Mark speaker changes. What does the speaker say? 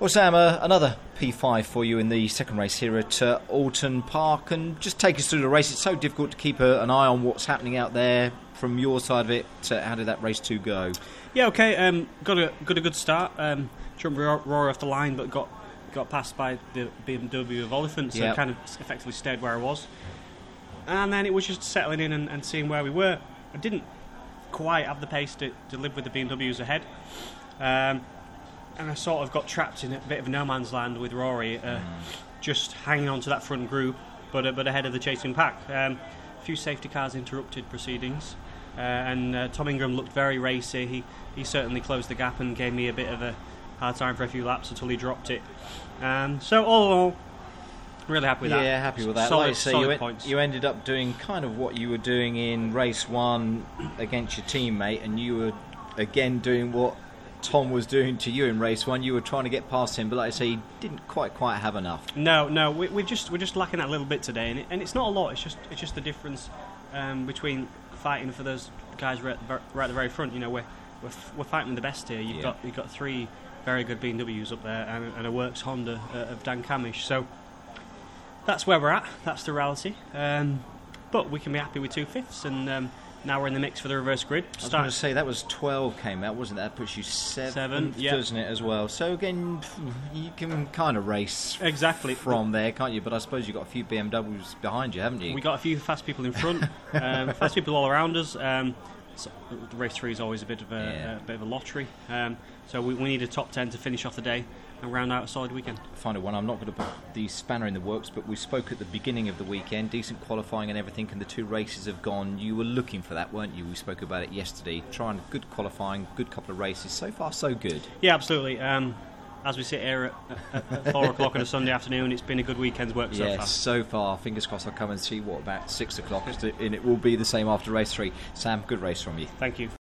Speaker 1: Well, Sam, uh, another P5 for you in the second race here at uh, Oulton Park, and just take us through the race. It's so difficult to keep a, an eye on what's happening out there from your side of it. Uh, how did that race two go?
Speaker 2: Yeah, okay. Um, got a got a good start. Um, jumped Rory off the line, but got got passed by the BMW of Oliphant, so
Speaker 1: Yep.
Speaker 2: kind of effectively stayed where I was. And then it was just settling in and, and seeing where we were. I didn't quite have the pace to, to live with the BMWs ahead. Um, and I sort of got trapped in a bit of no man's land with Rory, uh, just hanging on to that front group, but uh, but ahead of the chasing pack. Um, a few safety cars interrupted proceedings, uh, and uh, Tom Ingram looked very racy. He he certainly closed the gap and gave me a bit of a hard time for a few laps until he dropped it. Um, so all in all, really happy with that.
Speaker 1: yeah, happy with that.
Speaker 2: Solid,
Speaker 1: like I say,
Speaker 2: solid
Speaker 1: you, en- you ended up doing kind of what you were doing in race one against your teammate, and you were again doing what Tom was doing to you in race one. You were trying to get past him, but like I say, he didn't quite quite have enough.
Speaker 2: No, no, we, we're just we're just lacking that little bit today, and, it, and it's not a lot. It's just it's just the difference um, between fighting for those guys right, at the right at the very front. You know, we're we're, f- we're fighting the best here. You've
Speaker 1: Yeah.
Speaker 2: got you've got three very good BMWs up there, and, and a works Honda uh, of Dan Cammish. So that's where we're at. That's the reality. Um, but we can be happy with two fifths, and um, now we're in the mix for the reverse grid.
Speaker 1: I was going to say that was 12 came out, wasn't it? That puts you seventh,
Speaker 2: Seven, yeah.
Speaker 1: doesn't it, as well? So again, you can kind of race
Speaker 2: exactly
Speaker 1: from there, can't you? But I suppose you've got a few BMWs behind you, haven't you?
Speaker 2: We got a few fast people in front, um, fast people all around us. Um, so race three is always a bit of a,
Speaker 1: Yeah.
Speaker 2: a bit of a lottery. Um, so we, we need a top ten to finish off the day and round out a solid weekend.
Speaker 1: Final one. I'm not going to put the spanner in the works, but we spoke at the beginning of the weekend, decent qualifying and everything, and the two races have gone. You were looking for that, weren't you? We spoke about it yesterday. Trying good qualifying, good couple of races. So far, so good.
Speaker 2: Yeah, absolutely. Um, as we sit here at, at, at four o'clock on a Sunday afternoon, it's been a good weekend's work so
Speaker 1: yes,
Speaker 2: far.
Speaker 1: so far. Fingers crossed. I'll come and see what about six o'clock, and it will be the same after race three. Sam, good race from you.
Speaker 2: Thank you.